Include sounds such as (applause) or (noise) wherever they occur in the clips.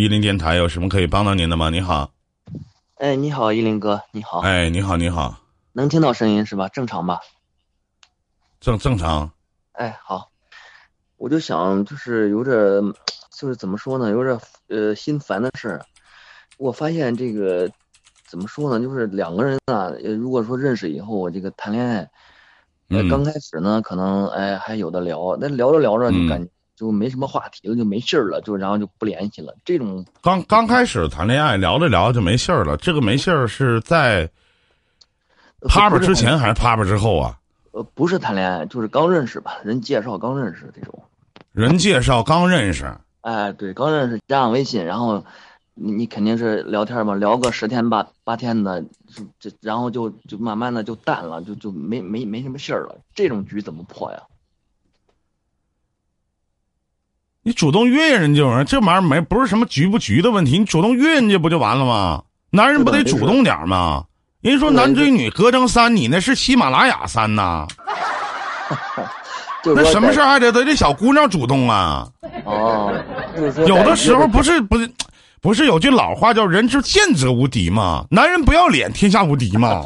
伊林电台，有什么可以帮到您的吗？你好，哎，你好，依林哥，你好，哎，你好，你好，能听到声音是吧？正常吧？正正常。哎，好，我就想就是有点，就是怎么说呢，有点呃心烦的事儿。我发现这个怎么说呢，就是两个人啊，如果说认识以后，这个谈恋爱，呃刚开始呢，可能哎还有的聊，但聊着聊着就感觉就没什么话题了，就没信儿了，就然后就不联系了。这种刚刚开始谈恋爱，聊着聊着就没信儿了。这个没信儿是在呃啪啪之前还是啪啪之后啊？呃不是谈恋爱，就是刚认识吧，人介绍刚认识这种。人介绍刚认识，哎，对，刚认识加上微信，然后你你肯定是聊天嘛，聊个十天八八天的，就这然后就就慢慢的就淡了，就就没没没什么信儿了。这种局怎么破呀？你主动约人家，这玩意儿没不是什么局不局的问题，你主动约人家不就完了吗？男人不得主动点吗？人说男追女隔层山，你那是喜马拉雅山呐？(laughs) 那什么事儿还得得这小姑娘主动啊？有的时候不是不是不是有句老话叫“人之贱则无敌”吗？男人不要脸，天下无敌吗？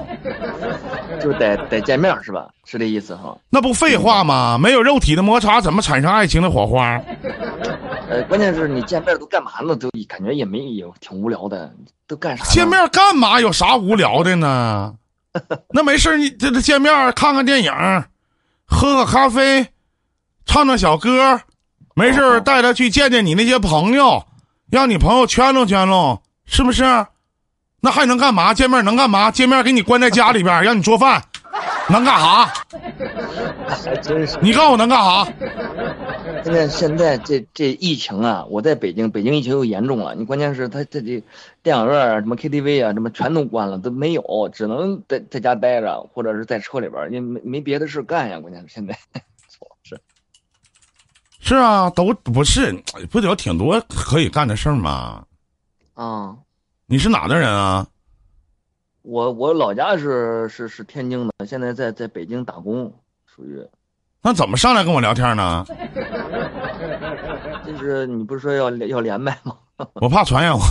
(laughs) 就得得见面是吧？是这意思哈？那不废话吗？没有肉体的摩擦，怎么产生爱情的火花？呃，关键是你见面都干嘛呢？都感觉也没有挺无聊的，都干啥？见面干嘛？有啥无聊的呢？(laughs) 那没事儿你这这见面看看电影，喝个咖啡，唱唱小歌，没事儿带他去见见你那些朋友，让你朋友圈拢圈拢，是不是？那还能干嘛？见面能干嘛？见面给你关在家里边，(laughs) 让你做饭，能干啥？还真是。你告诉我能干啥？现在现在这这疫情啊，我在北京，北京疫情又严重了。你关键是他这这电影院啊、什么 KTV 啊、什么全都关了，都没有，只能在在家待着，或者是在车里边儿，也没没别的事干呀。关键是现在，是啊，都不是，不得有挺多可以干的事儿吗？啊，你是哪的人啊？我我老家是是是天津的，现在在在北京打工，属于那怎么上来跟我聊天呢？(laughs) 就是你不是说要要连麦吗？(laughs) 我怕传染我，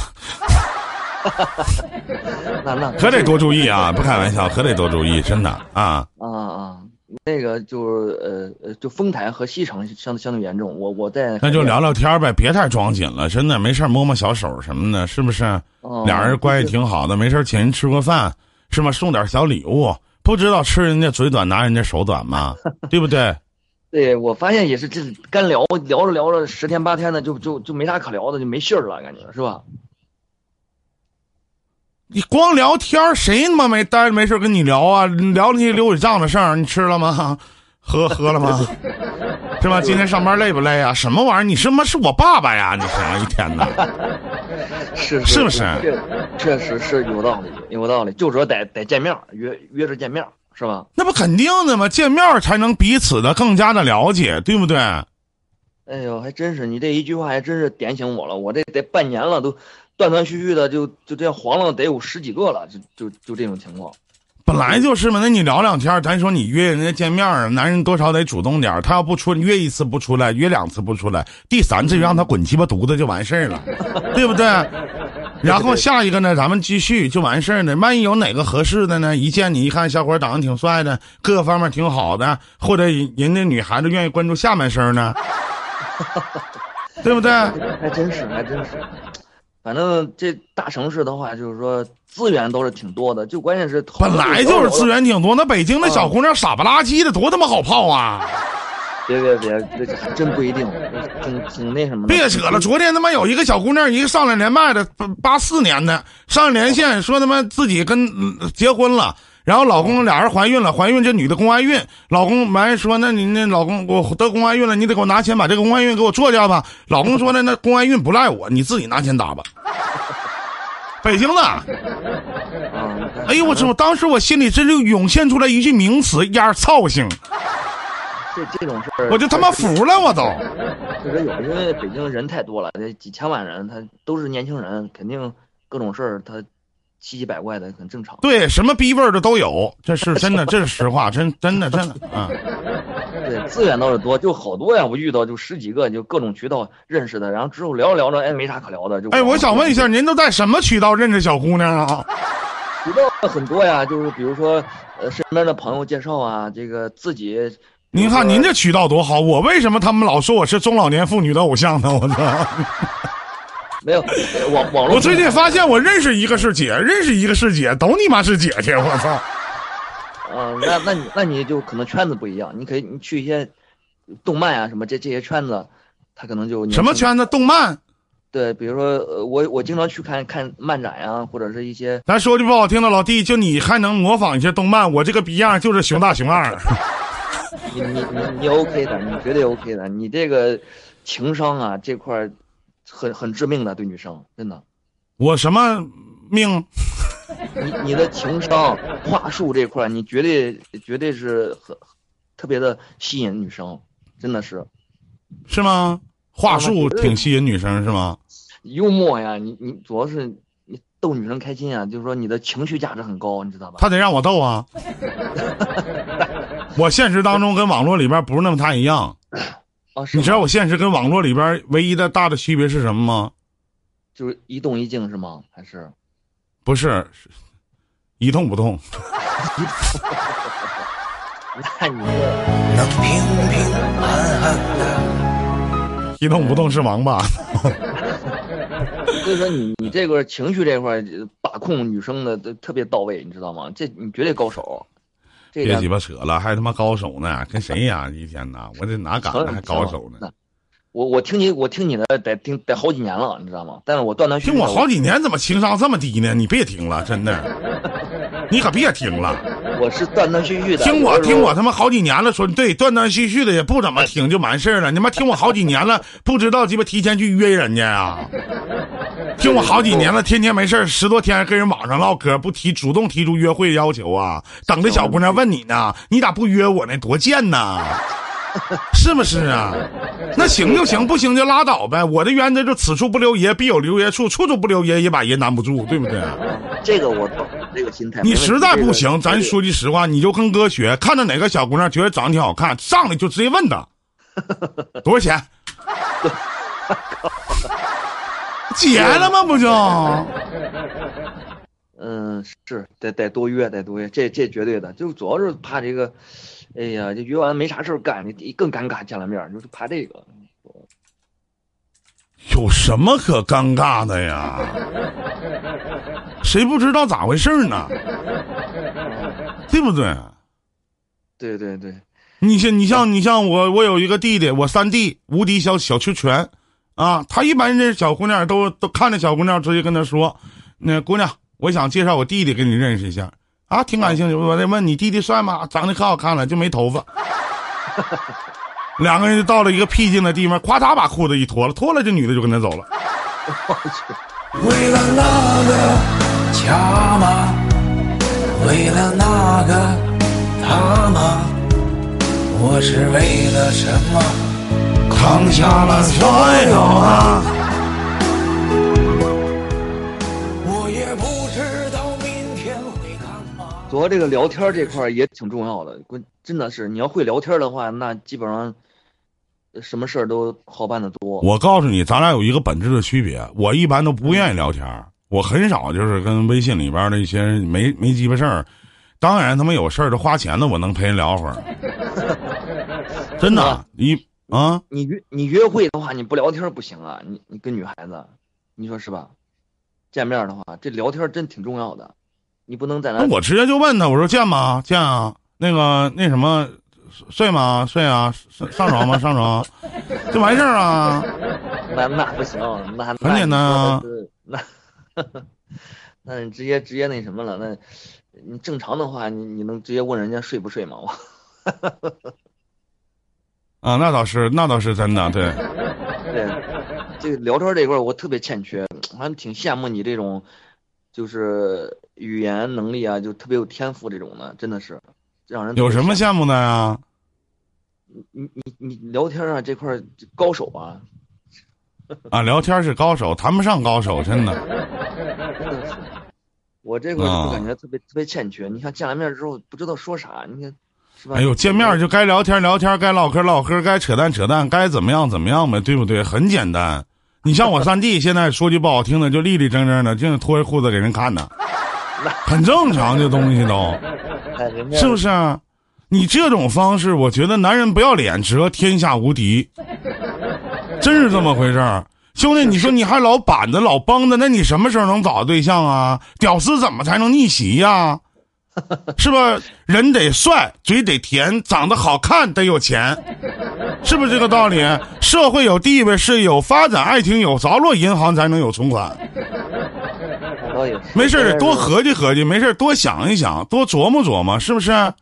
(laughs) 那那可得多注意啊！不开玩笑，可得多注意，真的啊。啊啊，那个就是呃呃，就丰台和西城相相对严重。我我在那就聊聊天呗，别太装紧了，真的没事儿摸摸小手什么的，是不是？哦俩人关系挺好的，没事儿请人吃个饭，是吗？送点小礼物，不知道吃人家嘴短，拿人家手短吗？对不对？(laughs) 对，我发现也是，这干聊聊着聊着十天八天的，就就就没啥可聊的，就没信儿了，感觉是吧？你光聊天儿，谁他妈没待着没事跟你聊啊？聊那些流水账的事儿，你吃了吗？(laughs) 喝喝了吗？(laughs) 是吧？今天上班累不累啊？什么玩意儿？你他妈是我爸爸呀？你什么一天的？是是不是确确实是有道理，有道理，就说得得见面儿，约约着见面儿，是吧？那不肯定的吗？见面儿才能彼此的更加的了解，对不对？哎呦，还真是，你这一句话还真是点醒我了，我这得半年了，都断断续续的就就这样黄了，得有十几个了，就就就这种情况。本来就是嘛，那你聊两天，咱说你约人家见面儿，男人多少得主动点儿。他要不出约一次不出来，约两次不出来，第三次让他滚鸡巴犊子就完事儿了，对不对？(laughs) 然后下一个呢，咱们继续就完事儿了。万一有哪个合适的呢？一见你一看，小伙长得挺帅的，各个方面挺好的，或者人人家女孩子愿意关注下半身呢，对不对？(laughs) 还真是，还真是。反正这大城市的话，就是说资源都是挺多的，就关键是本来就是资。源挺多，那北京那小姑娘傻不拉几的，多他妈好泡啊！(laughs) 别别别，这还真不一定，挺挺那什么。别扯了！昨天他妈有一个小姑娘，一个上来连麦的，八八四年的，上来连线说他妈自己跟、嗯结婚了，然后老公俩人怀孕了，怀孕这女的宫外孕，老公完说那你那老公我得宫外孕了，你得给我拿钱把这个宫外孕给我做掉吧。老公说那那宫外孕不赖我，你自己拿钱打吧。北京的，啊，哎呦我操！当时我心里真就涌现出来一句名词：丫操性，这这种事儿，我就他妈服了，我都。确实有，因为北京人太多了，这几千万人，他都是年轻人，肯定各种事儿他七七百怪的，很正常。对，什么逼味儿的都有，这是真的，(laughs) 这是实话，真真的真的啊。对对，资源倒是多，就好多呀，我遇到就十几个，就各种渠道认识的，然后之后聊着聊着，哎，没啥可聊的，就哎，我想问一下，您都在什么渠道认识小姑娘啊？渠道很多呀，就是比如说，呃，身边的朋友介绍啊，这个自己。您看您这渠道多好，我为什么他们老说我是中老年妇女的偶像呢？我操！没有网网络。我最近发现，我认识一个是姐，认识一个是姐，都你妈是姐姐！我操！(laughs) 嗯，那那你那你就可能圈子不一样，你可以你去一些动漫啊什么这这些圈子，他可能就什么圈子？动漫？对，比如说呃，我我经常去看看漫展呀，或者是一些。咱说句不好听的，老弟，就你还能模仿一些动漫，我这个逼样就是熊大熊二。(laughs) 你你你你 OK 的，你绝对 OK 的，你这个情商啊这块很很致命的，对女生真的。我什么命？你你的情商、话术这块，你绝对绝对是很特别的吸引女生，真的是。是吗？话术挺吸引女生是吗？幽默呀，你你主要是你逗女生开心啊，就是说你的情绪价值很高，你知道吧？他得让我逗啊。(laughs) 我现实当中跟网络里边不是那么太一样。啊，你知道我现实跟网络里边唯一的大的区别是什么吗？就是一动一静是吗？还是？不是，一动不动。(laughs) 那你能平平安安的？(laughs) 一动不动是王八。所 (laughs) 以说你你这个情绪这块把控女生的都特别到位，你知道吗？这你绝对高手。别鸡巴扯了，还他妈高手呢？跟谁呀？一天呐，我这哪敢还高手呢？我我听你我听你的得听得好几年了，你知道吗？但是我断断续续听我好几年，怎么情商这么低呢？你别听了，真的，(laughs) 你可别听了。我是断断续续的。听我听我他妈好几年了，说对断断续续的也不怎么听就完事儿了。你妈听我好几年了，不知道鸡巴提前去约人家啊？听我好几年了，天天没事十多天跟人网上唠嗑，不提主动提出约会要求啊？等着小姑娘问你呢，你咋不约我呢？多贱呐！(laughs) 是不是啊？那行就行，不行就拉倒呗。我的原则就此处不留爷，必有留爷处；处处不留爷，也把爷难不住，对不对？这个我懂，这个心态。你实在不行，咱说句实话，你就跟哥学，看到哪个小姑娘觉得长得挺好看，上来就直接问她 (laughs) 多少钱。(laughs) 结了吗？不就？嗯，是得得多约，得多约，这这绝对的，就主要是怕这个。哎呀，这约完没啥事儿干，你更尴尬，见了面就是怕这个。有什么可尴尬的呀？谁不知道咋回事呢？对不对？对对对。你像你像你像我，我有一个弟弟，我三弟无敌小小秋全，啊，他一般这小姑娘都都看着小姑娘，直接跟他说：“那姑娘，我想介绍我弟弟给你认识一下。”啊，挺感兴趣。我得问你弟弟帅吗？长得可好看了，就没头发。两个人就到了一个僻静的地方，咵嚓把裤子一脱了，脱了这女的就跟他走了。(laughs) 为了那个家吗？为了那个他吗？我是为了什么扛下了所有啊？主要这个聊天这块也挺重要的，关真的是你要会聊天的话，那基本上什么事儿都好办的多。我告诉你，咱俩有一个本质的区别，我一般都不愿意聊天，我很少就是跟微信里边的一些没没鸡巴事儿。当然他们有事儿，花钱的我能陪人聊会儿。(laughs) 真的，你啊，你约你约会的话，你不聊天不行啊！你你跟女孩子，你说是吧？见面的话，这聊天真挺重要的。你不能在那。我直接就问他，我说见吗？见啊。那个那什么，睡吗？睡啊。上上床吗？上床，就完事儿啊。(laughs) 那那不行，那很简单啊。那，(laughs) 那你直接直接那什么了？那，你正常的话，你你能直接问人家睡不睡吗？我啊，那倒是，那倒是真的，对。对，这个聊天这一块我特别欠缺，还挺羡慕你这种，就是。语言能力啊，就特别有天赋这种的，真的是让人有什么羡慕的呀？你你你你聊天啊这块高手啊！(laughs) 啊，聊天是高手，谈不上高手，真的。真的是，我这块就感觉特别特别欠缺。你看见了面之后不知道说啥，你看是吧？哎呦，见面就该聊天聊天，该唠嗑唠嗑，该扯淡扯淡，该怎么样怎么样呗，对不对？很简单。你像我三弟，现在说句不好听的，就立立正正的，净脱着裤子给人看呢，(laughs) 很正常，这东西都 (laughs) 是不是啊？你这种方式，我觉得男人不要脸，则天下无敌，真是这么回事儿。兄弟，你说你还老板着老绷着，那你什么时候能找到对象啊？屌丝怎么才能逆袭呀、是吧？人得帅，嘴得甜，长得好看，得有钱，是不是这个道理？社会有地位，事业有发展，爱情有着落，银行才能有存款。没事儿多合计合计，没事儿多想一想，多琢磨琢磨，是不是？(laughs)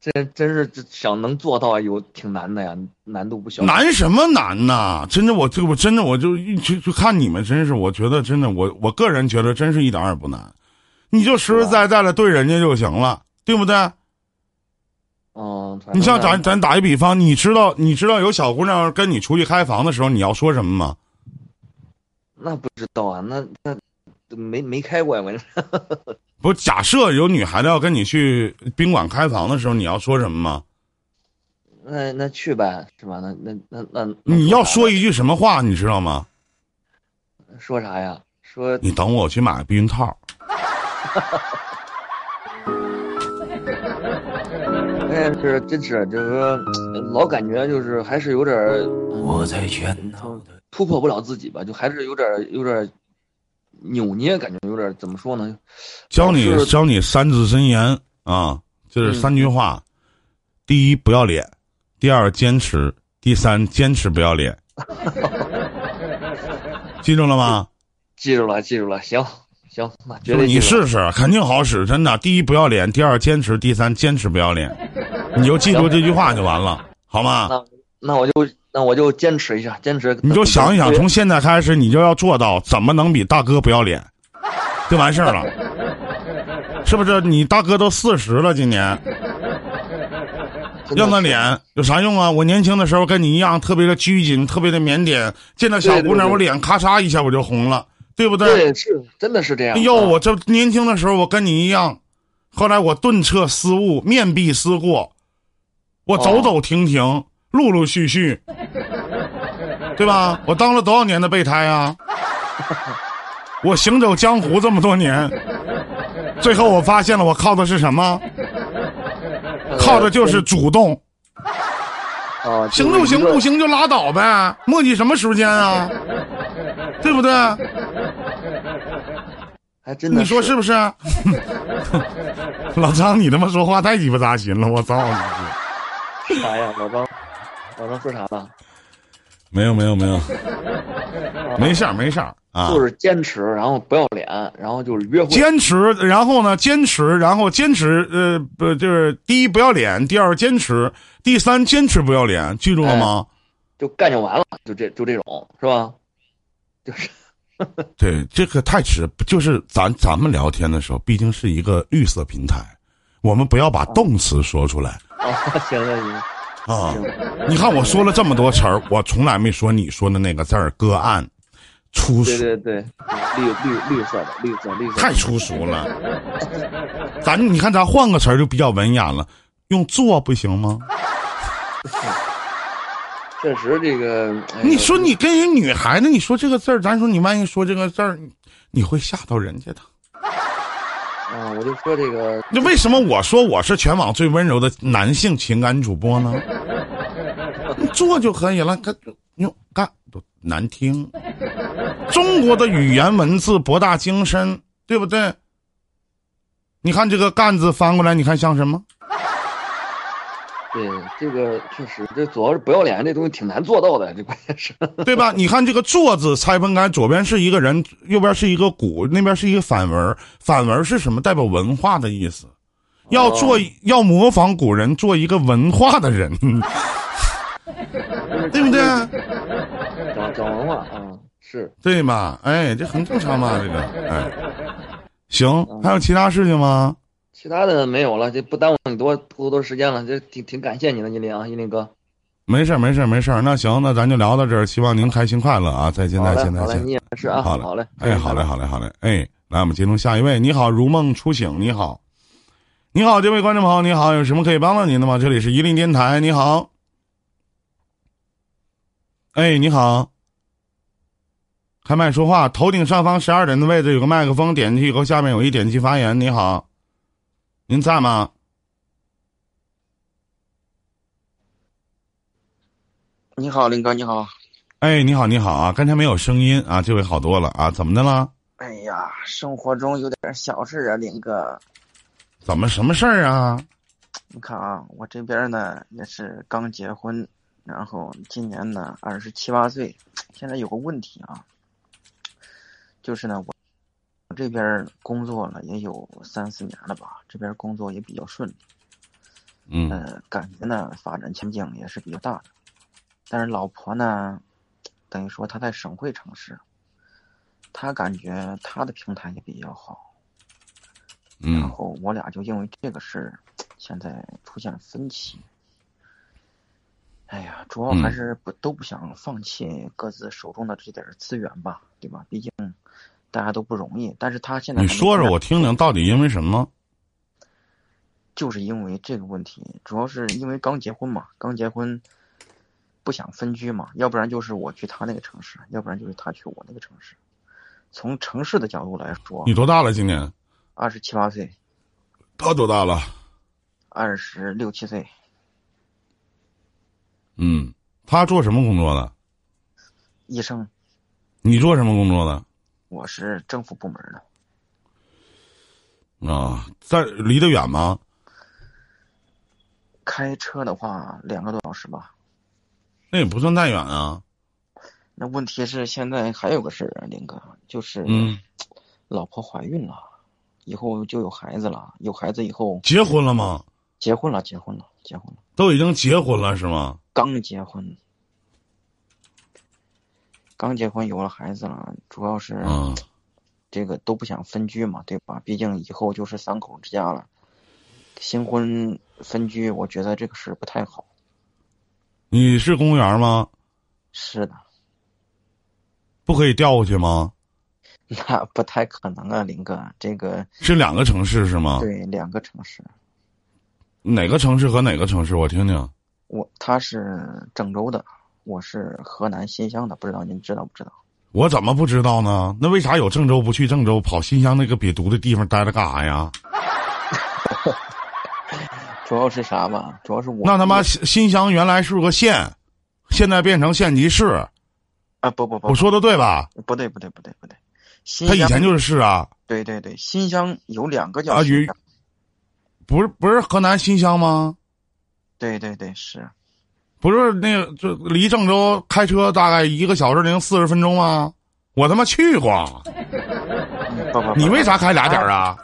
这真是这想能做到有挺难的呀，难度不小。难什么难呐？真的，我这我真的我就就就看你们，真是我觉得真的，我我个人觉得真是一点儿也不难，你就实实在在的对人家就行了，对不对？嗯，你像咱咱打一比方，你知道你知道有小姑娘跟你出去开房的时候，你要说什么吗？那不知道啊，那那没没开过呀，我 (laughs) 不，假设有女孩子要跟你去宾馆开房的时候，你要说什么吗？那那去呗，是吧？那那那那那你要说一句什么话，你知道吗？说啥呀？说你等我，我去买个避孕套。(laughs) 但是真是就是说，老感觉就是还是有点儿我在喧闹的突破不了自己吧，就还是有点儿有点儿扭捏，感觉有点怎么说呢？教你教你三字真言啊，就是嗯三句话：第一，不要脸；第二，坚持；第三，坚持不要脸。(laughs) 记住了吗？记住了，记住了，行行，你试试，肯定好使，真的。第一，不要脸；第二，坚持；第三，坚持不要脸。(laughs) 你就记住这句话就完了，好吗？那那我就那我就坚持一下，坚持。你就想一想，从现在开始，你就要做到怎么能比大哥不要脸，就完事儿了，是不是？你大哥都四十了，今年要那脸有啥用啊？我年轻的时候跟你一样，特别的拘谨，特别的腼腆，见到小姑娘，我脸咔嚓一下我就红了，对不对？对，是真的是这样。哎呦，啊我这年轻的时候我跟你一样，后来我顿彻思悟，面壁思过，我走走停停，陆陆续续，对吧？我当了多少年的备胎啊？(laughs) 我行走江湖这么多年，最后我发现了，我靠的是什么？靠的就是主动，啊，行就行，不行就拉倒呗，磨叽什么时间啊？对不对？还真的你说是不是？(laughs) 老张，你他妈说话太鸡巴扎心了！我操你！啥呀？老张，老张说啥了？没有没有没有，没事儿没事儿啊。就是坚持，然后不要脸，然后就是约会。坚持，然后呢？坚持，然后坚持。呃，不，就是第一不要脸，第二坚持，第三坚持不要脸，记住了吗？就干就完了，就这就这种是吧？就是 (laughs) 对，这个太迟，就是咱咱们聊天的时候，毕竟是一个绿色平台，我们不要把动词说出来啊，行行行，啊。你看我说了这么多词儿，我从来没说你说的那个字儿“个案”，粗俗，对对对，绿绿绿色的绿色绿色，太粗俗了。咱你看，咱换个词儿就比较文雅了，用“做”不行吗？确实这个。哎你说你跟人女孩子，你说这个字儿，咱说你万一说这个字儿，你会吓到人家的。啊，我就说这个，那为什么我说我是全网最温柔的男性情感主播呢？(laughs) 做就可以了，干哟干都难听。中国的语言文字博大精深，对不对？你看这个“干”字翻过来，你看像什么？对这个确实，这主要是不要脸这东西挺难做到的，这关键是。对吧？你看这个“坐”字拆分开，左边是一个人，右边是一个古，那边是一个反文。反文是什么？代表文化的意思。要做，要模仿古人，做一个文化的人，(laughs) 对不对？讲讲文化啊，是对嘛？哎，这很正常嘛，这个哎。行，还有其他事情吗？其他的没有了，这不耽误你多多多时间了，这挺挺感谢你的，依林啊，依林哥。没事儿，没事儿，没事儿。那行，那咱就聊到这儿。希望您开心快乐啊！再见，再见，再好嘞，你见。也是啊，好嘞好嘞，哎，好嘞，好嘞，好嘞。哎，来，我们接通下一位。你好，如梦初醒。你好，你好，这位观众朋友，你好，有什么可以帮到您的吗？这里是伊林电台，你好。哎，你好。开麦说话，头顶上方十二点的位置有个麦克风，点进去以后，下面有一点击发言。你好，您在吗？你好，林哥，你好。哎，你好，你好啊！刚才没有声音啊，这回好多了啊，怎么的了？哎呀，生活中有点小事啊，林哥。怎么什么事儿啊？你看啊，我这边呢也是刚结婚，然后今年呢二十七八岁，现在有个问题啊，就是呢我我这边工作了也有三四年了吧，这边工作也比较顺利，嗯呃，感觉呢发展前景也是比较大的，但是老婆呢，等于说她在省会城市，她感觉她的平台也比较好。然嗯后我俩就因为这个事儿，现在出现分歧。哎呀，主要还嗯是不、都不想放弃各自手中的这点儿资源吧，对吧？毕竟大家都不容易。但是他现在你说说我听听，到底因为什么？就是因为这个问题，主要是因为刚结婚嘛，刚结婚不想分居嘛，要不然就是我去他那个城市，要不然就是他去我那个城市。从城市的角度来说你，多大了？今年二十七八岁，他多大了？二十六七岁，嗯，他做什么工作的？医生，你做什么工作的？我是政府部门的。啊，在离得远吗？开车的话，两个多小时吧。那也不算太远啊。那问题是现在还有个事儿啊，林哥，就是嗯，老婆怀孕了，以后就有孩子了。有孩子以后结婚了吗？结婚了，结婚了，结婚了，都已经结婚了是吗？刚结婚，刚结婚有了孩子了，主要是嗯，这个都不想分居嘛，对吧？毕竟以后就是三口之家了，新婚分居，我觉得这个事儿不太好。你是公务员吗？是的，不可以调过去吗？(laughs) 那不太可能啊，林哥，这个是两个城市是吗？对两个城市。哪个城市和哪个城市？我听听。我他是郑州的，我是河南新乡的，不知道您知道不知道？我怎么不知道呢？那为啥有郑州不去郑州，跑新乡那个瘪犊的地方待着干啥呀？(laughs) 主要是啥吧？主要是我那他妈新新乡原来是个县，现在变成县级市，啊不不不，我说的对吧？不对不对不对不对，新乡他以前就是市啊，对对对，新乡有两个叫啊不是不是河南新乡吗？对对对是，不是那个就离郑州开车大概一个小时零四十分钟吗？我他妈去过，(laughs) 你为啥开俩点儿啊？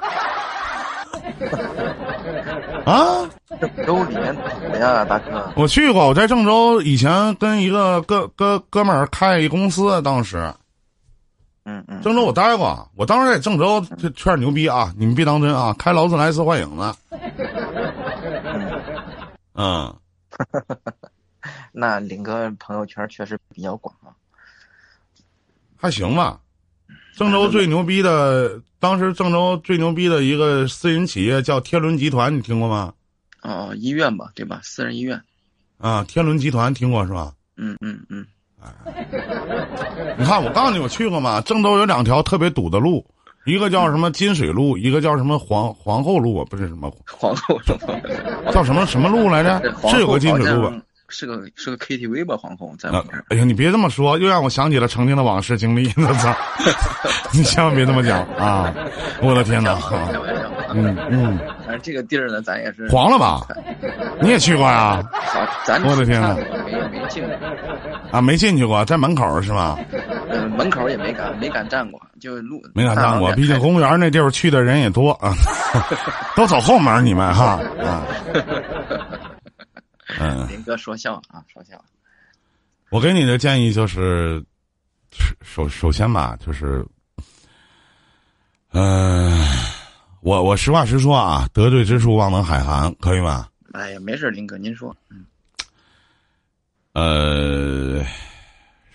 (laughs) 啊！郑州里面土的呀，大哥？我去过，我在郑州以前跟一个哥哥哥们儿开一公司，当时嗯嗯，郑州我待过，我当时在郑州这圈儿牛逼啊，你们别当真啊，开劳斯莱斯幻影呢。(laughs) 嗯，那林哥朋友圈确实比较广啊。还行吧。郑州最牛逼的，当时郑州最牛逼的一个私营企业叫天伦集团，你听过吗？哦，医院吧，对吧？私人医院。啊，天伦集团听过是吧？嗯嗯嗯，你看，我告诉你，我去过嘛。郑州有两条特别堵的路，一个叫什么金水路，一个叫什么皇皇后路啊，不是什么皇后什么？叫什么什么路来着？(laughs) 是有个金水路吧是个是个 KTV 吧？皇后在我啊们这儿。哎呀，你别这么说，又让我想起了曾经的往事经历。我操！(laughs) (laughs) 你千万别这么讲啊！(laughs) 我的天哪！开玩笑，嗯嗯，反正这个地儿呢，咱也是黄了吧？你也去过呀？好，咱我的天哪没没进过，啊，没进去过，在门口是吧？呃，门口也没敢没敢站过，就路没敢站过，毕竟公务员那地方去的人也多啊，都走后门，你们哈啊。嗯，(laughs) 林哥说笑啊，说笑。我给你的建议就是，首首先吧，就是，嗯、我我实话实说啊，得罪之处望能海涵，可以吗？哎呀，没事，林哥您说，嗯呃，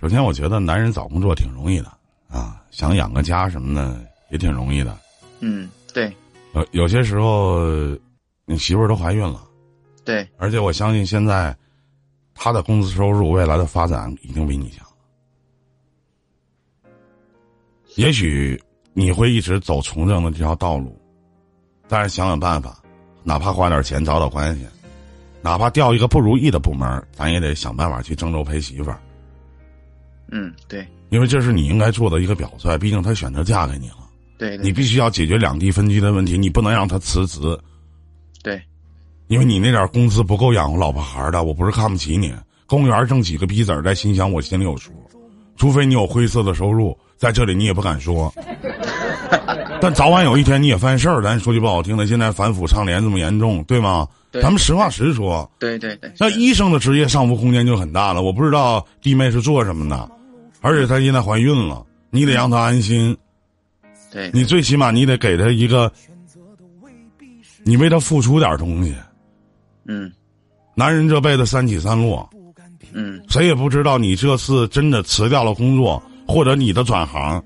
首先我觉得男人找工作挺容易的啊，想养个家什么的也挺容易的。嗯，对，有有些时候，你媳妇儿都怀孕了，对，而且我相信现在他的工资收入未来的发展一定比你强。也许你会一直走从政的这条道路，但是想想办法，哪怕花点钱找找关系，哪怕调一个不如意的部门，咱也得想办法去郑州陪媳妇儿，嗯，对，因为这是你应该做的一个表率。毕竟她选择嫁给你了，对，对你必须要解决两地分居的问题，你不能让她辞职，对，因为你那点工资不够养活老婆孩儿的。我不是看不起你，公务员挣几个逼子儿在心想，我心里有数。除非你有灰色的收入，在这里你也不敢说。(laughs) 但早晚有一天你也犯事儿，咱说句不好听的，现在反腐倡廉这么严重，对吗？对咱们实话实说。对对对，那医生的职业上浮空间就很大了。我不知道弟妹是做什么的，而且她现在怀孕了，你得让她安心。对，你最起码你得给她一个，你为她付出点东西。嗯。男人这辈子三起三落，嗯。谁也不知道你这次真的辞掉了工作，或者你的转行，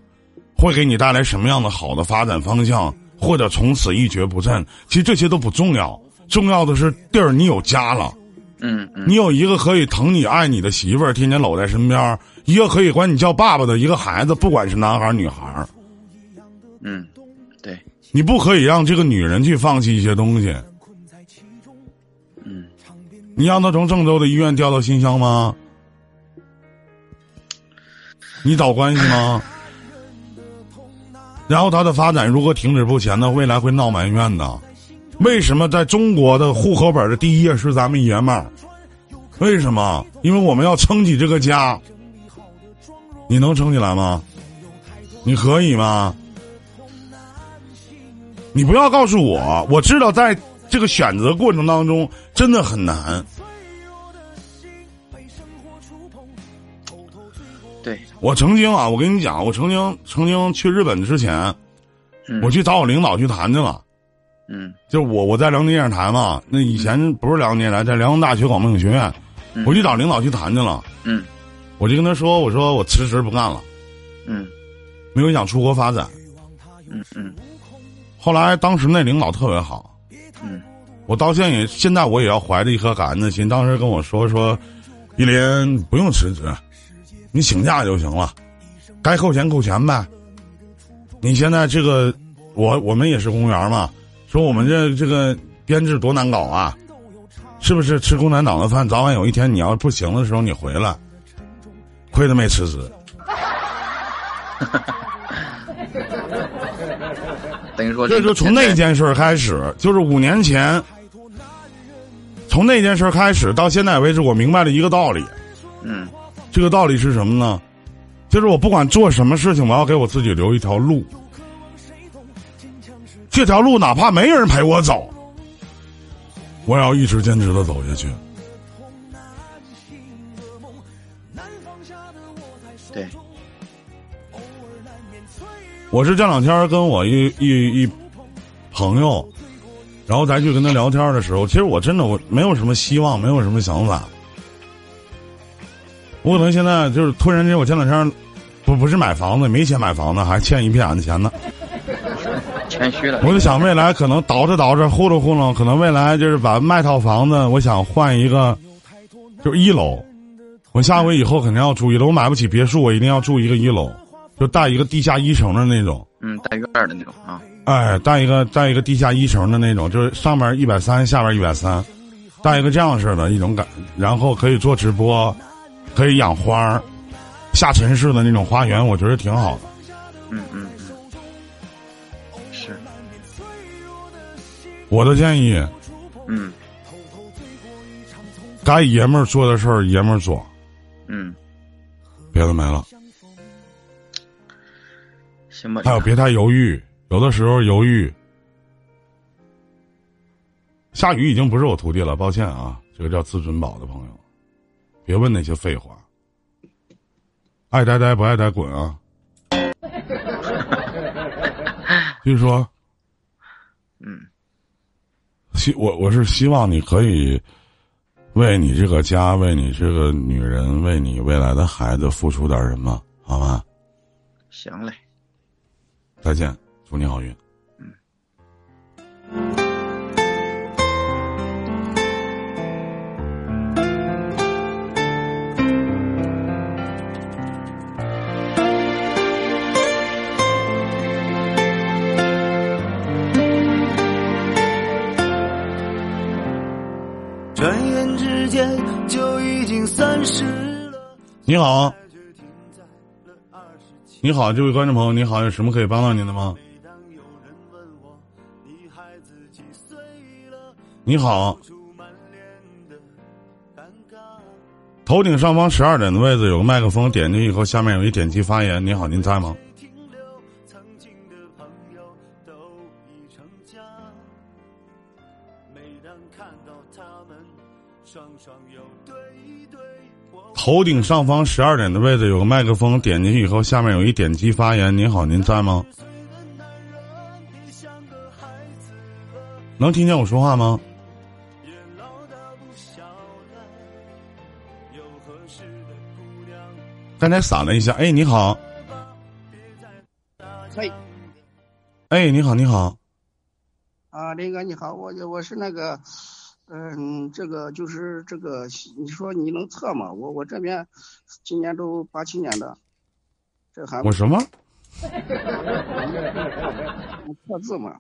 会给你带来什么样的好的发展方向，或者从此一蹶不振。其实这些都不重要，重要的是地儿你有家了，嗯嗯，你有一个可以疼你爱你的媳妇儿，天天搂在身边儿，一个可以管你叫爸爸的一个孩子，不管是男孩儿女孩儿，嗯，对，你不可以让这个女人去放弃一些东西。你让他从郑州的医院调到新乡吗？你找关系吗？然后他的发展如何停止不前呢，未来会闹埋怨的。为什么在中国的户口本的第一页是咱们爷们儿？为什么？因为我们要撑起这个家。你能撑起来吗？你可以吗？你不要告诉我，我知道在这个选择过程当中真的很难。对，我曾经啊，我跟你讲，我曾经曾经去日本之前，嗯。我去找我领导去谈去了。嗯。就是我我在辽宁电视台嘛，那以前不是辽宁电视台，在辽宁大学广播影学院，嗯。我去找领导去谈去了。嗯。我就跟他说，我说我辞职不干了，嗯。没有想出国发展。嗯嗯。后来当时那领导特别好，嗯我到现在也现在我也要怀着一颗感恩的心。当时跟我说说，依林不用辞职，你请假就行了，该扣钱扣钱呗。你现在这个，我我们也是公务员嘛，说我们这这个编制多难搞啊，是不是吃共产党的饭？早晚有一天你要不行的时候你回来，亏他没辞职。(laughs) 等于说这就从那件事儿开始，就是五年前，从那件事儿开始到现在为止，我明白了一个道理。嗯这个道理是什么呢？就是我不管做什么事情，我要给我自己留一条路。这条路哪怕没人陪我走，我也要一直坚持的走下去。我是这两天跟我一一一朋友，然后再去跟他聊天的时候，其实我真的我没有什么希望，没有什么想法。我可能现在就是突然间，我前两天不不是买房子，没钱买房子，还欠一屁眼子钱呢。谦虚了。我就想未来可能倒着倒着糊弄糊弄，可能未来就是把卖套房子，我想换一个，就是一楼。我下回以后肯定要住一楼，我买不起别墅，我一定要住一个一楼，就带一个地下一层的那种。嗯，带院儿的那种啊。哎，带一个带一个地下一层的那种，就是上面一百三，下边一百三，带一个这样式的一种感，然后可以做直播，可以养花儿，下沉式的那种花园，我觉得挺好的。嗯嗯嗯，是，我的建议，嗯该爷们儿做的事儿爷们儿做，嗯，别的没了。行吧。还有别太犹豫，有的时候犹豫。夏雨已经不是我徒弟了，抱歉啊，这个叫自尊宝的朋友，别问那些废话。爱呆呆不爱呆滚啊！(laughs) 就是说，嗯希我我是希望你可以为你这个家，为你这个女人，为你未来的孩子付出点什么，好吗？行嘞。再见，祝你好运。转眼之间就已经三十了。你好。你好，这位观众朋友，你好，有什么可以帮到您的吗？你？好，头顶上方十二点的位置有个麦克风，点击以后，下面有一点击发言。你好，您在吗？头顶上方十二点的位置有个麦克风，点进去以后，下面有一点击发言。您好，您在吗？能听见我说话吗？刚才闪了一下。哎，你好，嘿，哎，你好，你好，啊，林哥你好，我我是那个，嗯，这个就是这个，你说你能测吗？我我这边今年都八七年的，这还我什么？测字吗？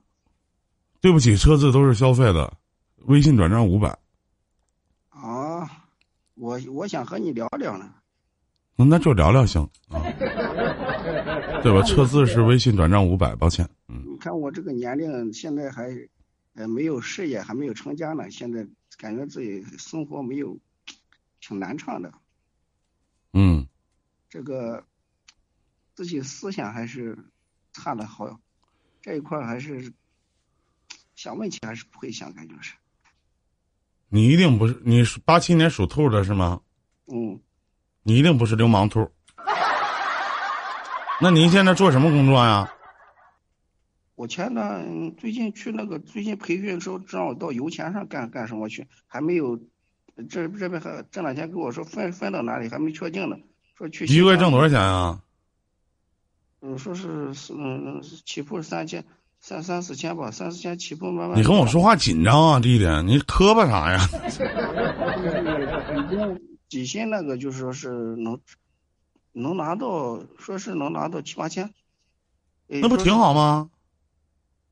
对不起，车子都是消费的，微信转账五百。啊，我我想和你聊聊呢。嗯那就聊聊行啊，对吧？测字是微信转账五百，抱歉，嗯，你看我这个年龄，现在还，呃，没有事业，还没有成家呢，现在感觉自己生活没有，挺难唱的。嗯，这个自己思想还是差的好，这一块儿还是想问题还是不会想，感觉是，你一定不是，你是八七年属兔的是吗？嗯，你一定不是流氓兔。那您现在做什么工作呀？我前段嗯最近去那个最近培训的时候，让我到油田上干干什么去，还没有，这这边还这两天跟我说分分到哪里还没确定呢，说去一个月挣多少钱啊？嗯，说是是嗯起步三千三三四千吧，三四千起步慢慢。你跟我说话紧张啊，弟弟，你磕巴啥呀？已 (laughs) 经底薪那个就是说是能能拿到，说是能拿到七八千。哎那不挺？好吗？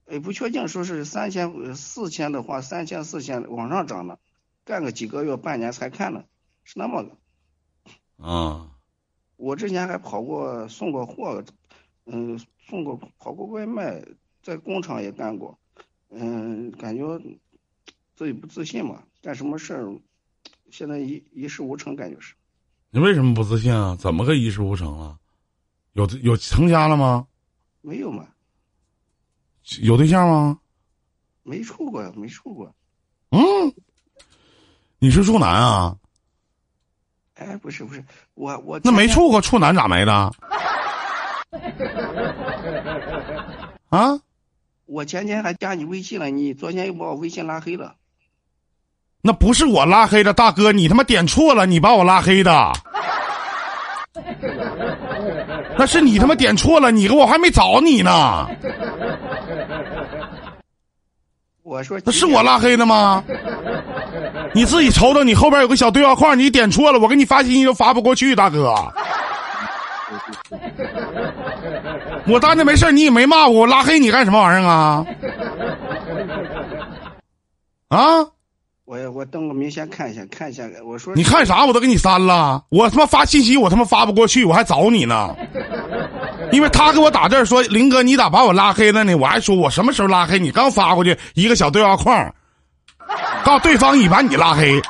说是哎，不确定，说是三千呃四千的话，三千四千往上涨了，干个几个月半年才看呢，是那么个。啊，我之前还跑过送过货，嗯，送过跑过外卖，在工厂也干过，嗯，感觉自己不自信嘛，干什么事儿现在一一事无成，感觉是。你为什么不自信啊？怎么个一事无成了？有有成家了吗？没有嘛，有对象吗？没处过，没处过。嗯，你是处男啊？哎，不是不是，我我那没处过处男咋没的？(laughs) 啊？我前天还加你微信了，你昨天又把我微信拉黑了。那不是我拉黑的，大哥，你他妈点错了，你把我拉黑的。(laughs) 那是你他妈点错了，你我还没找你呢。我说那是我拉黑的吗？(laughs) 你自己瞅瞅，你后边有个小对话框，你点错了，我给你发信息都发不过去，大哥。(laughs) 我当着没事儿你也没骂我，我拉黑你干什么玩意儿啊？啊？我我等我明先看一下看一下，我说你看啥我都给你删了，我他妈发信息我他妈发不过去，我还找你呢。(laughs) 因为他给我打字说林哥你咋把我拉黑了呢？我还说我什么时候拉黑你？刚发过去一个小对话框，告诉对方已把你拉黑。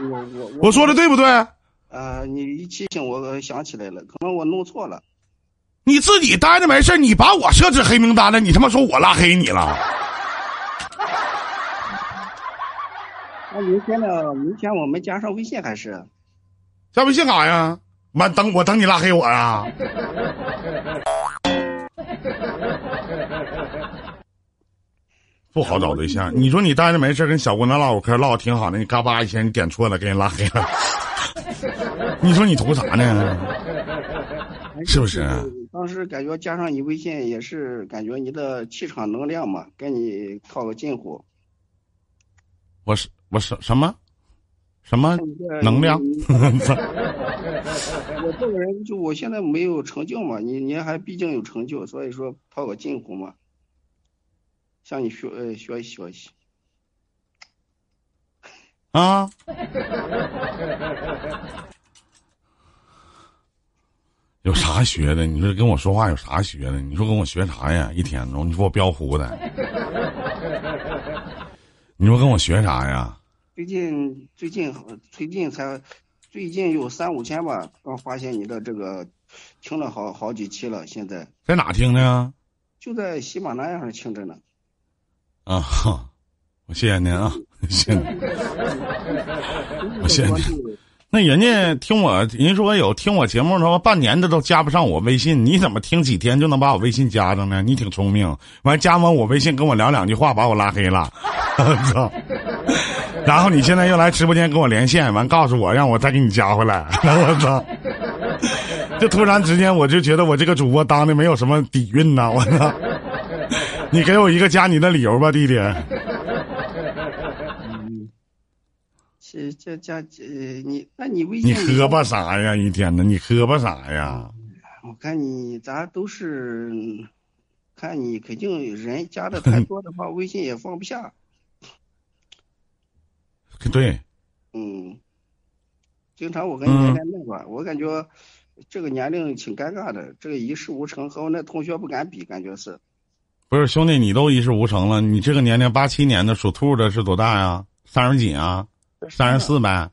我我我我说的对不对？呃、你一提醒我我想起来了，可能我弄错了。你自己待着没事你把我设置黑名单了，你他妈说我拉黑你了？那明天呢？明天我们加上微信还是？加微信干啥呀？妈等我等你拉黑我啊？(laughs) 不好找对象，你说你待着没事跟小姑娘唠会嗑，唠的挺好的，你嘎巴一下你点错了，给人拉黑了。(laughs) 你说你图啥呢？是不是？当时感觉加上你微信也是感觉你的气场能量嘛，跟你套个近乎。我是我什什么什么能量？(laughs) 我这个人就我现在没有成就嘛，你你还毕竟有成就，所以说套个近乎嘛，向你学呃学习学习。啊？(laughs) 有啥学的？你说跟我说话有啥学的？你说跟我学啥呀？一天中你说我彪呼的，(laughs) 你说跟我学啥呀？最近最近最近才最近有三五天吧，刚发现你的这个听了好好几期了，现在在哪听的呀？就在喜马拉雅上听着呢。啊，哈 (laughs) 我谢谢您啊，谢谢您。(laughs) 我谢谢您。那人家听我，人说有听我节目的时候，半年的都加不上我微信，你怎么听几天就能把我微信加上呢？你挺聪明，完加完我微信跟我聊两句话，把我拉黑了，(laughs) 我操！(laughs) 然后你现在又来直播间跟我连线，完告诉我让我再给你加回来，(laughs) 我操！(laughs) 就突然之间我就觉得我这个主播当的没有什么底蕴呐，我操！你给我一个加你的理由吧，弟弟。这这加这你，那你微信你喝吧啥呀？一天的你喝吧啥呀？我看你咱都是，看你肯定人加的太多的话，微信也放不下。对，嗯，经常我跟你连连麦吧，我感觉这个年龄挺尴尬的，这个一事无成，和我那同学不敢比，感觉是。不是兄弟，你都一事无成了，你这个年龄八七年的属兔的是多大呀？三十几啊？三十四呗，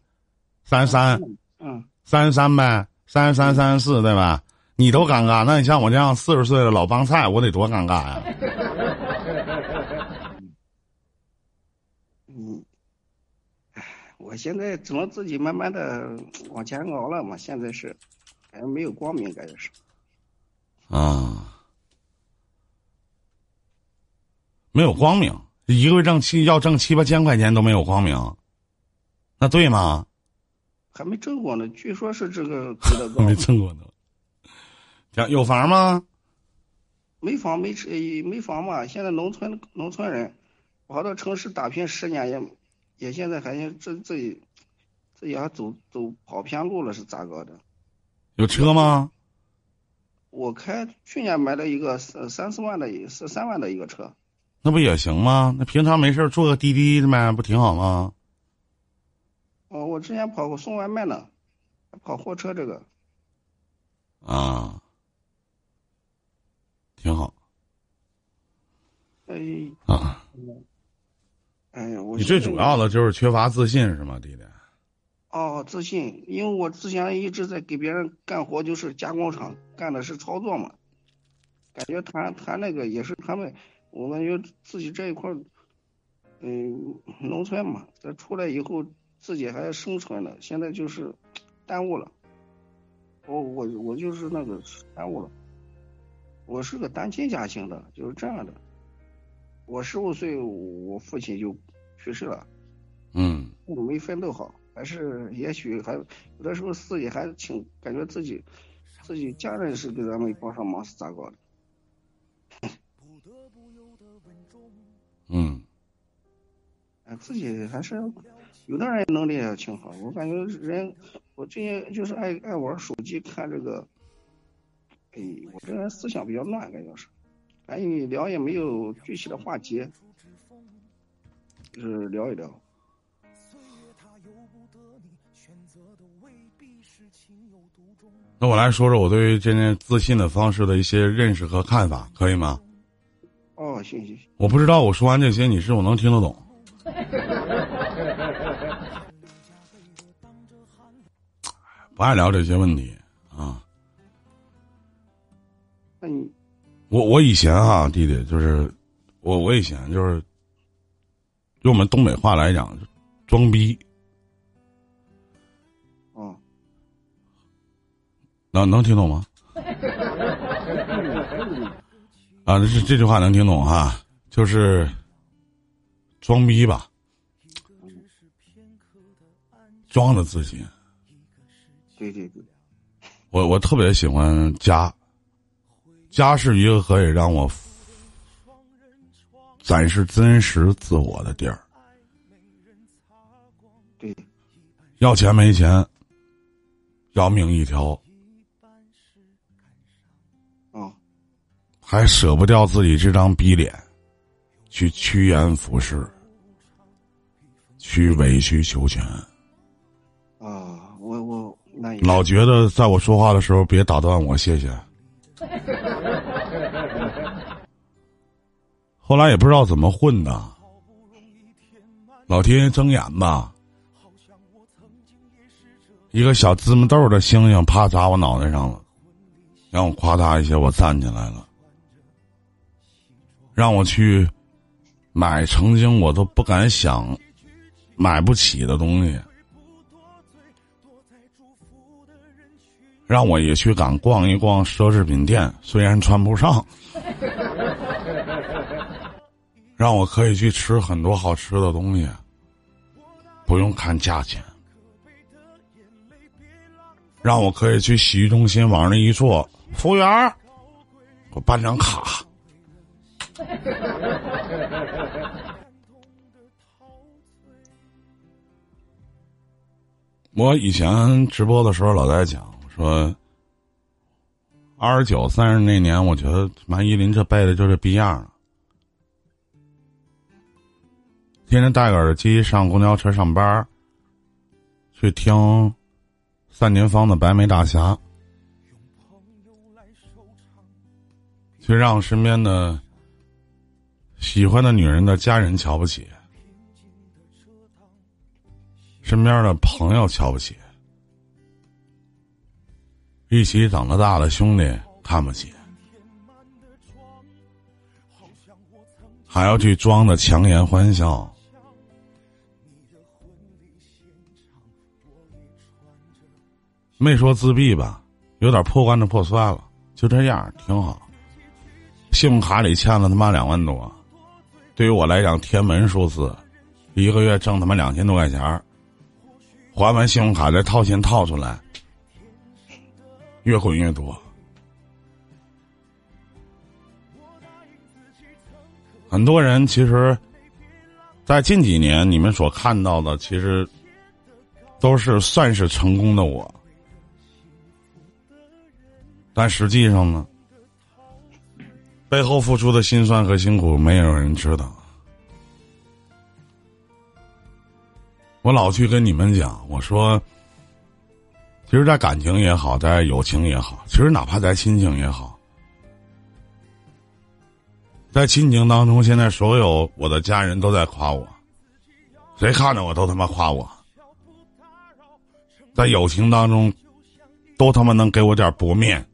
三十三，嗯，三十三呗，三十三、三十四对吧？你都尴尬，那你像我这样四十岁的老帮菜，我得多尴尬呀！(laughs) 嗯，唉，我现在只能自己慢慢的往前熬了嘛，现在是，感觉没有光明，感觉是。啊，没有光明，一个月挣七要挣七八千块钱都没有光明，那对吗？还没挣过呢，据说是这个 (laughs) 没，挣过呢。讲有房吗？没房没车没房嘛。现在农村农村人跑到城市打拼十年也也现在还这自己自己还走走跑偏路了是咋搞的？有车吗？我开去年买了一个三三四万的一四三万的一个车，那不也行吗？那平常没事儿坐个滴滴的呗，不挺好吗？哦，我之前跑过送外卖呢，跑货车这个，啊，挺好哎啊。哎呀，我你最主要的就是缺乏自信是吗，弟弟？哦，自信，因为我之前一直在给别人干活，就是加工厂干的是操作嘛，感觉谈谈那个也是他们，我感觉自己这一块儿，嗯，农村嘛，这出来以后自己还生存了，现在就是耽误了，我我我就是那个耽误了，我是个单亲家庭的，就是这样的，我十五岁我父亲就去世了。嗯我没奋斗好，还是也许还有的时候自己还挺感觉自己自己家人是给咱们帮上忙是咋搞的？嗯，(laughs) 哎，自己还是有的人能力也挺好，我感觉人我最近就是爱爱玩手机看这个，哎，我这人思想比较乱，感觉是，跟你聊也没有具体的话题，就是聊一聊。那我来说说我对这件自信的方式的一些认识和看法，可以吗？哦，行行行，我不知道我说完这些你是否能听得懂。(laughs) 不爱聊这些问题啊。那你我我以前哈、弟弟就是我我以前就是用我们东北话来讲，装逼。嗯，能能听懂吗？啊，这这句话能听懂哈，就是装逼吧，装的自己。对对对，我我特别喜欢家，家是一个可以让我展示真实自我的地儿。对，要钱没钱，要命一条，哦，还舍不掉自己这张逼脸，去趋炎附势。去委曲求全。啊，我我那也老觉得在我说话的时候别打断我，谢谢。后来也不知道怎么混的，老天爷睁眼吧，一个小芝麻豆的星星啪砸我脑袋上了，让我夸他一下，我站起来了，让我去买曾经我都不敢想买不起的东西。让我也去敢逛一逛奢侈品店，虽然穿不上；让我可以去吃很多好吃的东西，不用看价钱；让我可以去洗浴中心往那一坐，服务员儿，我办张卡。(laughs) 我以前直播的时候老在讲。说二十九、三十那年，我觉得马依林这辈子就这逼样了，天天戴个耳机上公交车上班，去听单田芳的《白眉大侠》，去让身边的喜欢的女人的家人瞧不起，身边的朋友瞧不起。一起长得大的兄弟看不起，还要去装的强颜欢笑，没说自闭吧，有点破罐子破摔了，就这样挺好。信用卡里欠了他妈两万多，对于我来讲天文数字，一个月挣他妈两千多块钱儿还完信用卡再套钱套出来。越混越多，很多人其实，在近几年你们所看到的，其实都是算是成功的我，但实际上呢，背后付出的辛酸和辛苦，没有人知道。我老去跟你们讲，我说。其实，在感情也好，在友情也好，其实哪怕在亲情也好，在亲情当中，现在所有我的家人都在夸我，谁看着我都他妈夸我。在友情当中，都他妈能给我点薄面。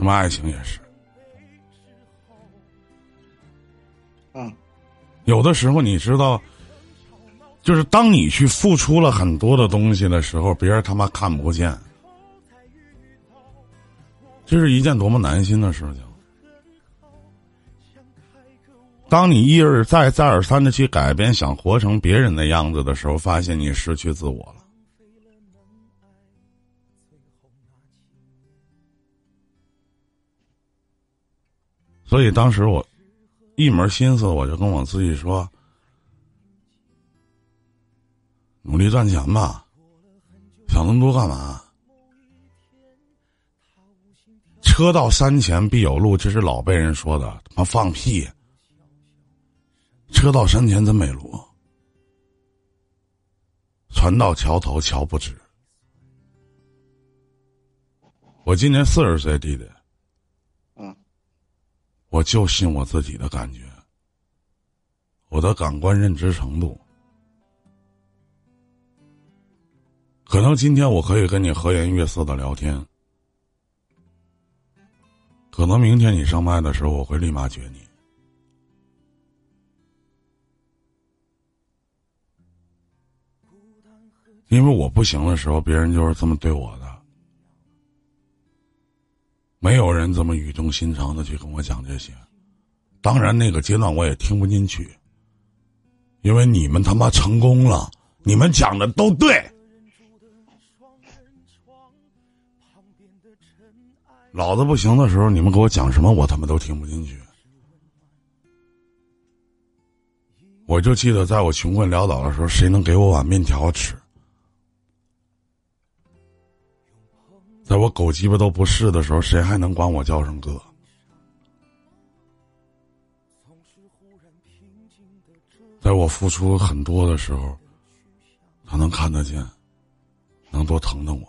那么爱情也是，嗯，有的时候你知道。就是当你去付出了很多的东西的时候，别人他妈看不见，这是一件多么难心的事情。当你一而再、再而三的去改变，想活成别人的样子的时候，发现你失去自我了。所以当时我一门心思，我就跟我自己说。努力赚钱吧，想那么多干嘛？车到山前必有路，这是老辈人说的，他妈放屁！车到山前真没路，船到桥头桥不直。我今年四十岁，弟弟，我就信我自己的感觉，我的感官认知程度。可能今天我可以跟你和颜悦色的聊天，可能明天你上麦的时候，我会立马绝你，因为我不行的时候，别人就是这么对我的，没有人这么语重心长的去跟我讲这些，当然那个阶段我也听不进去，因为你们他妈成功了，你们讲的都对。老子不行的时候，你们给我讲什么，我他妈都听不进去。我就记得，在我穷困潦倒的时候，谁能给我碗面条吃？在我狗鸡巴都不是的时候，谁还能管我叫声哥？在我付出很多的时候，他能看得见，能多疼疼我。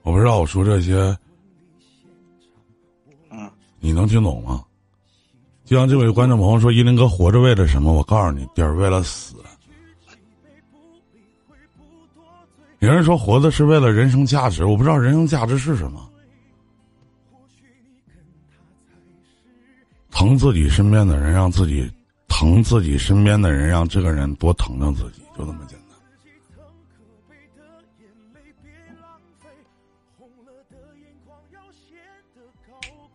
我不知道我说这些，嗯，你能听懂吗？就像这位观众朋友说：“依林哥活着为了什么？”我告诉你，弟儿为了死。有人说活的是为了人生价值，我不知道人生价值是什么。疼自己身边的人，让自己疼自己身边的人，让这个人多疼疼自己，就这么简单。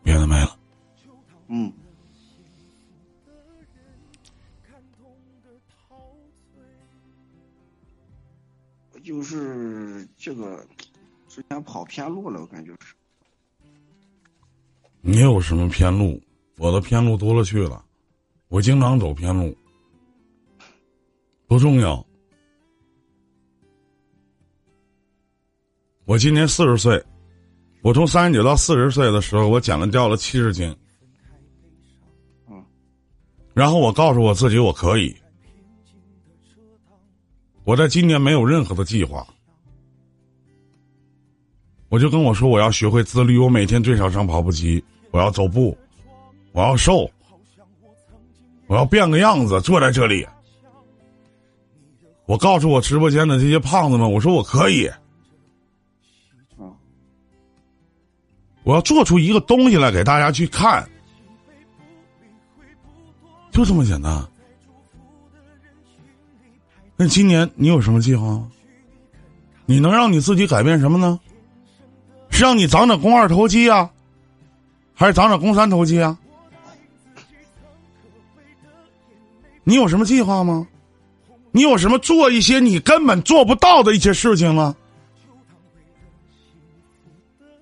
别的没了。嗯，就是这个之前跑偏路了，我感觉是。你有什么偏路？我的偏路多了去了，我经常走偏路，不重要。我今年四十岁，我从三十九到四十岁的时候，我减了掉了七十斤。嗯，然后我告诉我自己，我可以。我在今年没有任何的计划，我就跟我说我要学会自律，我每天最少上跑步机，我要走步，我要瘦，我要变个样子，坐在这里。我告诉我直播间的这些胖子们，我说我可以，我要做出一个东西来给大家去看，就这么简单。那今年你有什么计划？你能让你自己改变什么呢？是让你长长肱二头肌啊，还是长长肱三头肌啊？你有什么计划吗？你有什么做一些你根本做不到的一些事情吗？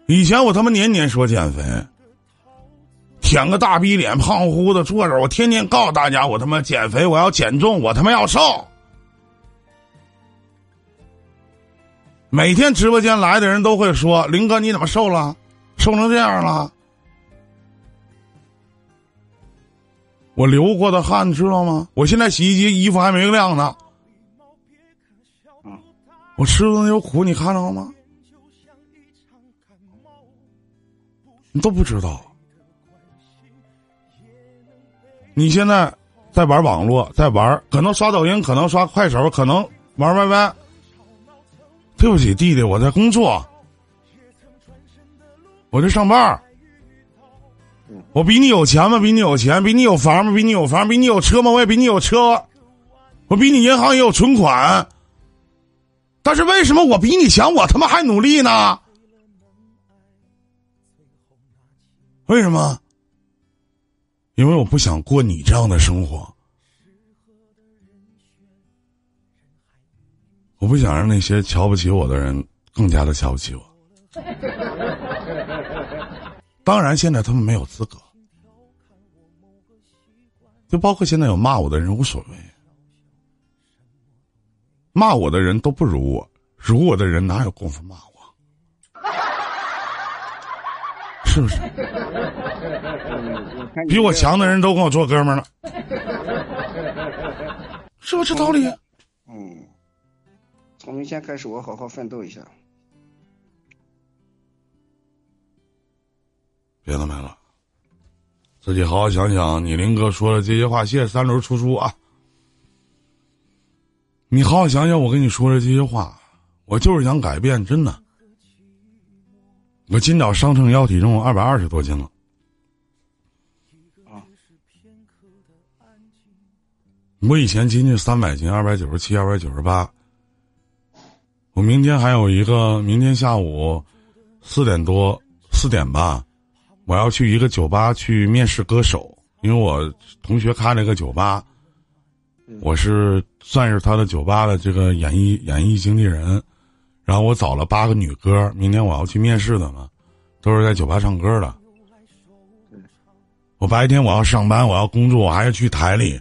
以前我他妈年年说减肥，舔个大逼脸，胖乎乎的坐着，我天天告诉大家，我他妈减肥，我要减重，我他妈要瘦。每天直播间来的人都会说：“林哥，你怎么瘦了？瘦成这样了？”我流过的汗知道吗？我现在洗衣机衣服还没晾呢。嗯，我吃的那有苦，你看到了吗？你都不知道。你现在在玩网络，在玩，可能刷抖音，可能刷快手，可能玩 YY。对不起，弟弟，我在工作，我在上班儿。我比你有钱吗？比你有钱？比你有房吗？比你有房？比你有车吗？我也比你有车。我比你银行也有存款。但是为什么我比你强，我他妈还努力呢？为什么？因为我不想过你这样的生活。我不想让那些瞧不起我的人更加的瞧不起我。当然，现在他们没有资格，就包括现在有骂我的人无所谓，骂我的人都不如我，如我的人哪有功夫骂我？是不是？比我强的人都跟我做哥们儿了，是不是这道理？嗯，从明天开始，我好好奋斗一下。别的没了，自己好好想想。你林哥说的这些话，谢谢三轮出书啊！你好好想想我跟你说的这些话，我就是想改变，真的。我今早上称腰体重二百二十多斤了。啊，我以前斤斤三百斤，二百九十七，二百九十八。我明天还有一个，明天下午四点多四点吧，我要去一个酒吧去面试歌手，因为我同学开了一个酒吧，我是算是他的酒吧的这个演艺演艺经纪人，然后我找了八个女歌，明天我要去面试的嘛，都是在酒吧唱歌的。我白天我要上班，我要工作，我还要去台里，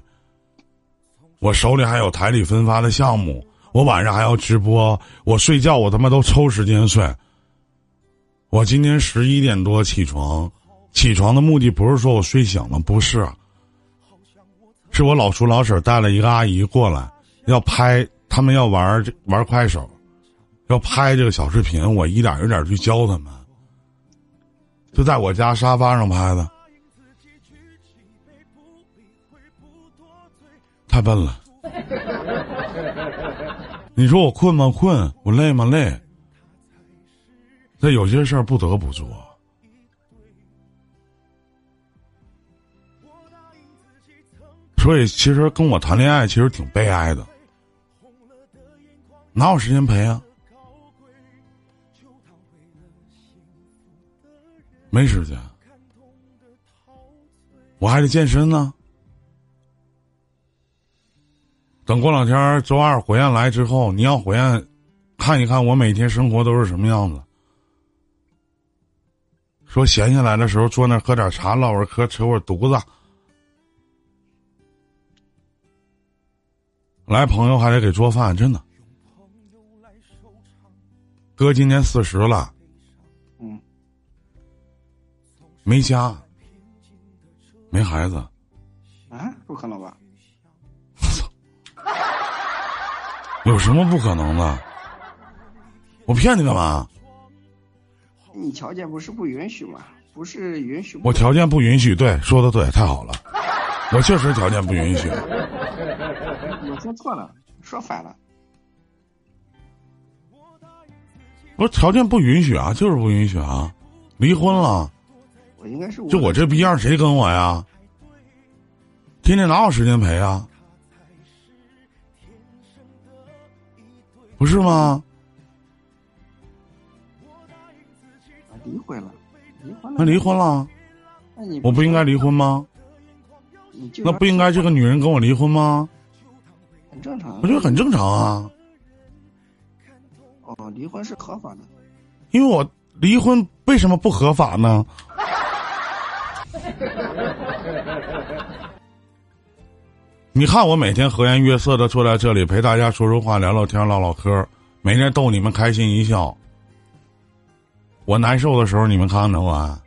我手里还有台里分发的项目。我晚上还要直播，我睡觉我他妈都抽时间睡。我今天十一点多起床，起床的目的不是说我睡醒了，不是，是我老叔老婶带了一个阿姨过来，要拍，他们要玩玩快手，要拍这个小视频，我一点一点去教他们，就在我家沙发上拍的，太笨了。(laughs) 你说我困吗？困。我累吗？累。但有些事儿不得不做。所以，其实跟我谈恋爱其实挺悲哀的，哪有时间陪啊？没时间，我还得健身呢。等过两天周二火焰来之后，你让火焰看一看我每天生活都是什么样子。说闲下来的时候坐那喝点茶唠会儿嗑扯会儿犊子，来朋友还得给做饭，真的。哥今年四十了，嗯，没家，没孩子，啊，不可能吧？(laughs) 有什么不可能的？我骗你干嘛？你条件不是不允许吗？不是允许不。我条件不允许，对，说的对，太好了，(laughs) 我确实条件不允许。我说错了，说反了。不是条件不允许啊，就是不允许啊，离婚了。我应该是就我这逼样，谁跟我呀？天天哪有时间陪啊？不是吗？离婚了，离婚了。那离婚了，那你我不应该离婚吗？你就那不应该这个女人跟我离婚吗？很正常。我觉得很正常啊，哦，离婚是合法的。因为我离婚为什么不合法呢？你看我每天和颜悦色的坐在这里陪大家说说话、聊聊天、唠唠嗑，每天逗你们开心一笑。我难受的时候，你们看看能完？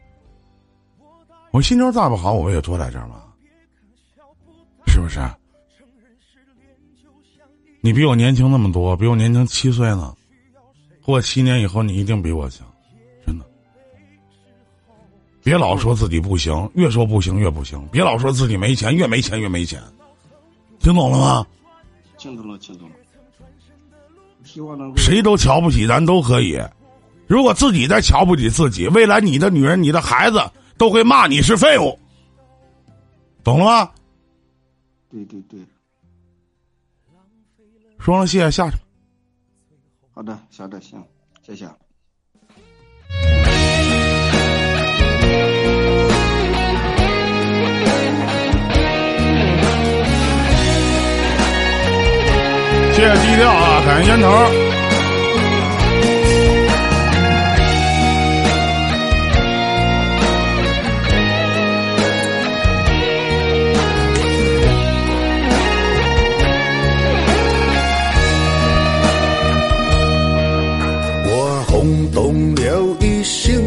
我心情再不好，我不也坐在这儿吗？是不是？你比我年轻那么多，比我年轻七岁呢。过七年以后，你一定比我强，真的。别老说自己不行，越说不行越不行。别老说自己没钱，越没钱越没钱。听懂了吗？听懂了，听懂了。希望能够谁都瞧不起咱都可以，如果自己再瞧不起自己，未来你的女人、你的孩子都会骂你是废物，懂了吗？对对对，说了谢谢，下去吧。好的，晓得，行，谢谢。谢谢低调啊，感谢烟头。